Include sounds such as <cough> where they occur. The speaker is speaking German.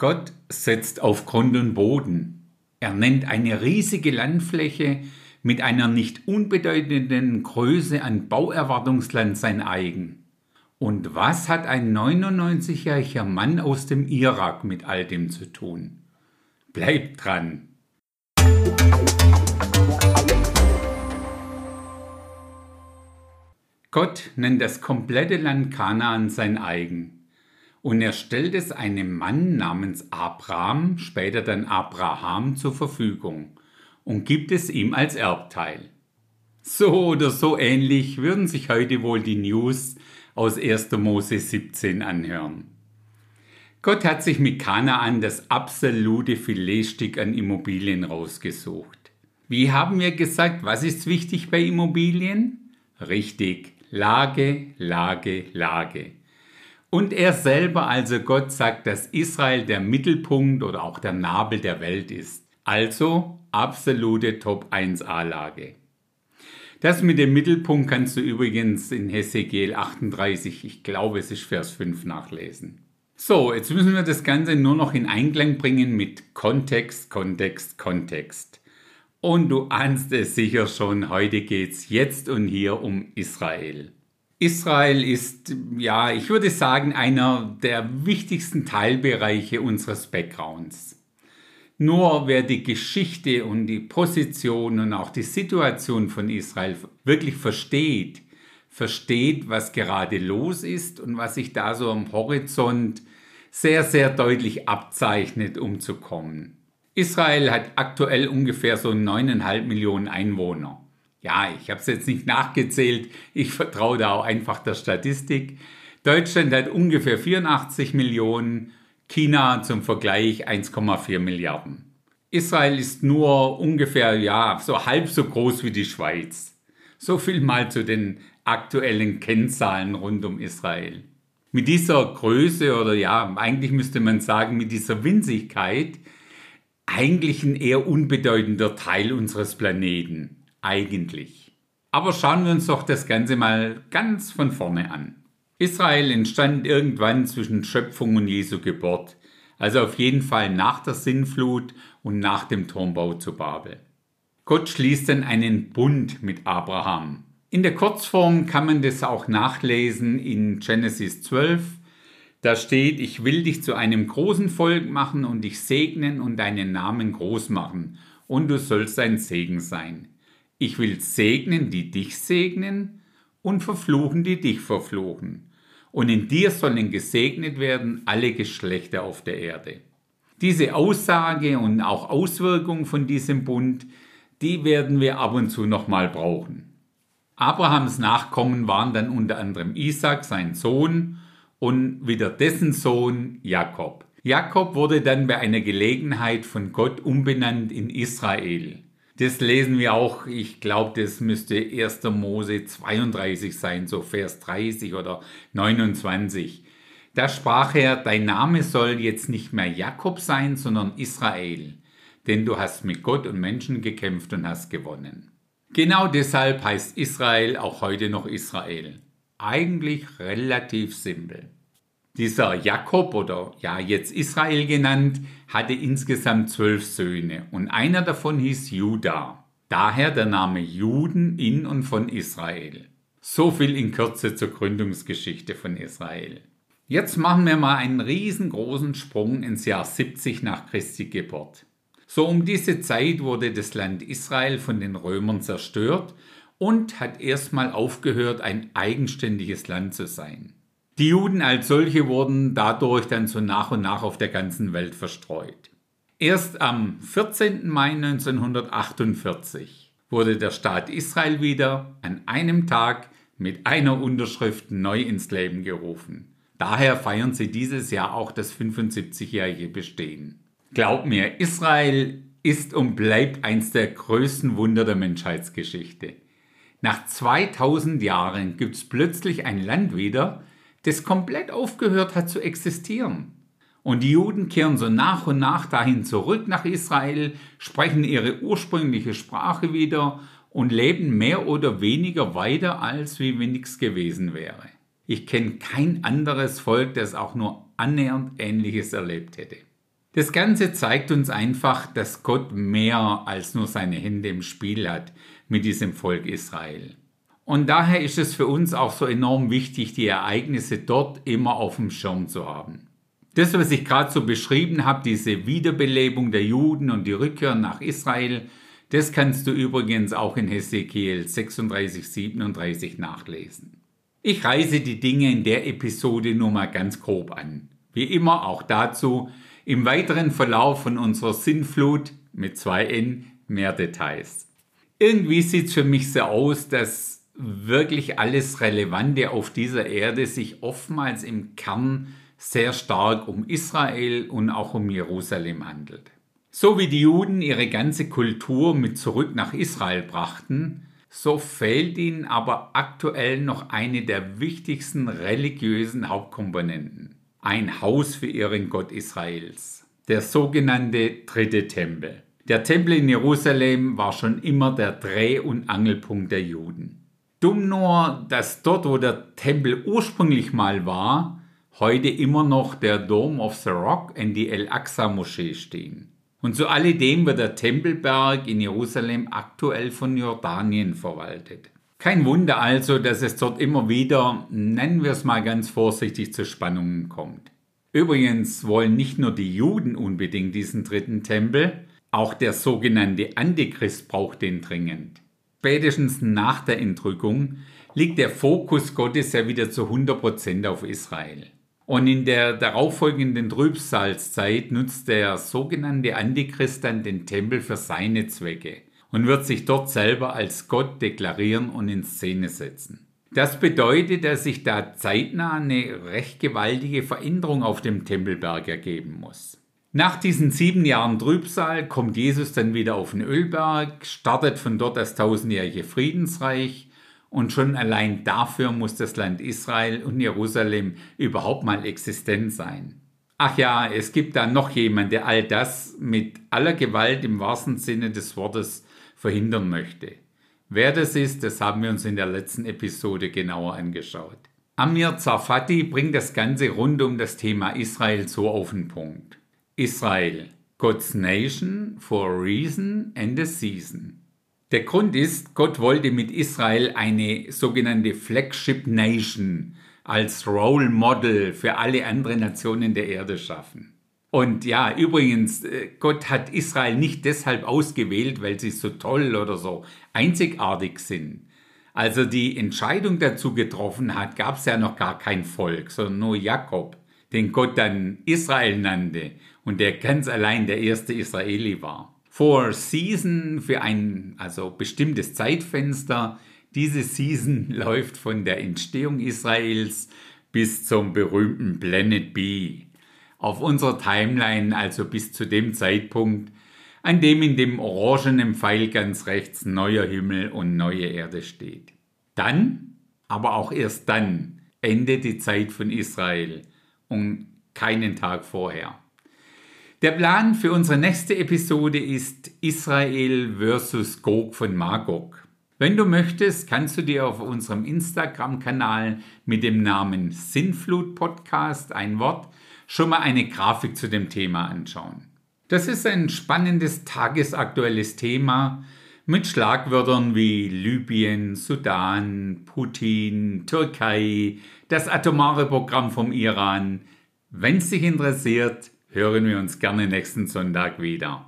Gott setzt auf Grund und Boden. Er nennt eine riesige Landfläche mit einer nicht unbedeutenden Größe an Bauerwartungsland sein eigen. Und was hat ein 99-jähriger Mann aus dem Irak mit all dem zu tun? Bleibt dran! Gott nennt das komplette Land Kanaan sein eigen und er stellt es einem Mann namens Abraham, später dann Abraham, zur Verfügung und gibt es ihm als Erbteil. So oder so ähnlich würden sich heute wohl die News aus 1. Mose 17 anhören. Gott hat sich mit Kanaan das absolute Filetstück an Immobilien rausgesucht. Wie haben wir gesagt, was ist wichtig bei Immobilien? Richtig, Lage, Lage, Lage. Und er selber, also Gott, sagt, dass Israel der Mittelpunkt oder auch der Nabel der Welt ist. Also absolute Top-1A-Lage. Das mit dem Mittelpunkt kannst du übrigens in Hesekiel 38, ich glaube es ist Vers 5, nachlesen. So, jetzt müssen wir das Ganze nur noch in Einklang bringen mit Kontext, Kontext, Kontext. Und du ahnst es sicher schon, heute geht's jetzt und hier um Israel. Israel ist, ja, ich würde sagen, einer der wichtigsten Teilbereiche unseres Backgrounds. Nur wer die Geschichte und die Position und auch die Situation von Israel wirklich versteht, versteht, was gerade los ist und was sich da so am Horizont sehr, sehr deutlich abzeichnet, um zu kommen. Israel hat aktuell ungefähr so 9,5 Millionen Einwohner. Ja, ich habe es jetzt nicht nachgezählt, ich vertraue da auch einfach der Statistik. Deutschland hat ungefähr 84 Millionen, China zum Vergleich 1,4 Milliarden. Israel ist nur ungefähr ja, so halb so groß wie die Schweiz. So viel mal zu den aktuellen Kennzahlen rund um Israel. Mit dieser Größe oder ja, eigentlich müsste man sagen, mit dieser Winzigkeit eigentlich ein eher unbedeutender Teil unseres Planeten eigentlich. Aber schauen wir uns doch das Ganze mal ganz von vorne an. Israel entstand irgendwann zwischen Schöpfung und Jesu Geburt, also auf jeden Fall nach der Sinnflut und nach dem Turmbau zu Babel. Gott schließt dann einen Bund mit Abraham. In der Kurzform kann man das auch nachlesen in Genesis 12. Da steht, ich will dich zu einem großen Volk machen und dich segnen und deinen Namen groß machen, und du sollst ein Segen sein. Ich will segnen, die dich segnen, und verfluchen, die dich verfluchen. Und in dir sollen gesegnet werden alle Geschlechter auf der Erde. Diese Aussage und auch Auswirkung von diesem Bund, die werden wir ab und zu nochmal brauchen. Abrahams Nachkommen waren dann unter anderem Isaac, sein Sohn, und wieder dessen Sohn Jakob. Jakob wurde dann bei einer Gelegenheit von Gott umbenannt in Israel. Das lesen wir auch, ich glaube, das müsste 1. Mose 32 sein, so Vers 30 oder 29. Da sprach er, dein Name soll jetzt nicht mehr Jakob sein, sondern Israel, denn du hast mit Gott und Menschen gekämpft und hast gewonnen. Genau deshalb heißt Israel auch heute noch Israel. Eigentlich relativ simpel. Dieser Jakob oder ja jetzt Israel genannt, hatte insgesamt zwölf Söhne und einer davon hieß Juda. Daher der Name Juden in und von Israel. So viel in Kürze zur Gründungsgeschichte von Israel. Jetzt machen wir mal einen riesengroßen Sprung ins Jahr 70 nach Christi Geburt. So um diese Zeit wurde das Land Israel von den Römern zerstört und hat erstmal aufgehört, ein eigenständiges Land zu sein. Die Juden als solche wurden dadurch dann so nach und nach auf der ganzen Welt verstreut. Erst am 14. Mai 1948 wurde der Staat Israel wieder an einem Tag mit einer Unterschrift neu ins Leben gerufen. Daher feiern sie dieses Jahr auch das 75-jährige Bestehen. Glaub mir, Israel ist und bleibt eins der größten Wunder der Menschheitsgeschichte. Nach 2000 Jahren gibt es plötzlich ein Land wieder, das komplett aufgehört hat zu existieren. Und die Juden kehren so nach und nach dahin zurück nach Israel, sprechen ihre ursprüngliche Sprache wieder und leben mehr oder weniger weiter, als wie wenn nichts gewesen wäre. Ich kenne kein anderes Volk, das auch nur annähernd Ähnliches erlebt hätte. Das Ganze zeigt uns einfach, dass Gott mehr als nur seine Hände im Spiel hat mit diesem Volk Israel. Und daher ist es für uns auch so enorm wichtig, die Ereignisse dort immer auf dem Schirm zu haben. Das, was ich gerade so beschrieben habe, diese Wiederbelebung der Juden und die Rückkehr nach Israel, das kannst du übrigens auch in Hesekiel 36, 37 nachlesen. Ich reise die Dinge in der Episode nur mal ganz grob an. Wie immer auch dazu im weiteren Verlauf von unserer Sinnflut mit zwei N mehr Details. Irgendwie sieht es für mich so aus, dass wirklich alles Relevante auf dieser Erde sich oftmals im Kern sehr stark um Israel und auch um Jerusalem handelt. So wie die Juden ihre ganze Kultur mit zurück nach Israel brachten, so fehlt ihnen aber aktuell noch eine der wichtigsten religiösen Hauptkomponenten. Ein Haus für ihren Gott Israels. Der sogenannte dritte Tempel. Der Tempel in Jerusalem war schon immer der Dreh- und Angelpunkt der Juden. Dumm nur, dass dort, wo der Tempel ursprünglich mal war, heute immer noch der Dome of the Rock in die El-Aqsa-Moschee stehen. Und zu alledem wird der Tempelberg in Jerusalem aktuell von Jordanien verwaltet. Kein Wunder also, dass es dort immer wieder, nennen wir es mal ganz vorsichtig, zu Spannungen kommt. Übrigens wollen nicht nur die Juden unbedingt diesen dritten Tempel, auch der sogenannte Antichrist braucht den dringend. Spätestens nach der Entrückung liegt der Fokus Gottes ja wieder zu 100% auf Israel. Und in der darauffolgenden Trübsalzeit nutzt der sogenannte Antichrist dann den Tempel für seine Zwecke und wird sich dort selber als Gott deklarieren und in Szene setzen. Das bedeutet, dass sich da zeitnah eine recht gewaltige Veränderung auf dem Tempelberg ergeben muss. Nach diesen sieben Jahren Trübsal kommt Jesus dann wieder auf den Ölberg, startet von dort das tausendjährige Friedensreich und schon allein dafür muss das Land Israel und Jerusalem überhaupt mal existent sein. Ach ja, es gibt da noch jemand, der all das mit aller Gewalt im wahrsten Sinne des Wortes verhindern möchte. Wer das ist, das haben wir uns in der letzten Episode genauer angeschaut. Amir Zarfati bringt das Ganze rund um das Thema Israel so auf den Punkt. Israel, God's Nation for a reason and a season. Der Grund ist, Gott wollte mit Israel eine sogenannte Flagship Nation als Role Model für alle anderen Nationen der Erde schaffen. Und ja, übrigens, äh, Gott hat Israel nicht deshalb ausgewählt, weil sie so toll oder so einzigartig sind. Als er die Entscheidung dazu getroffen hat, gab es ja noch gar kein Volk, sondern nur Jakob, den Gott dann Israel nannte und der ganz allein der erste Israeli war. For Season für ein also bestimmtes Zeitfenster. Diese Season <laughs> läuft von der Entstehung Israels bis zum berühmten Planet B. Auf unserer Timeline also bis zu dem Zeitpunkt, an dem in dem orangenen Pfeil ganz rechts neuer Himmel und neue Erde steht. Dann, aber auch erst dann, endet die Zeit von Israel und keinen Tag vorher. Der Plan für unsere nächste Episode ist Israel versus Gog von Magog. Wenn du möchtest, kannst du dir auf unserem Instagram-Kanal mit dem Namen Sinnflut Podcast, ein Wort, schon mal eine Grafik zu dem Thema anschauen. Das ist ein spannendes tagesaktuelles Thema mit Schlagwörtern wie Libyen, Sudan, Putin, Türkei, das atomare Programm vom Iran. Wenn es dich interessiert, hören wir uns gerne nächsten Sonntag wieder.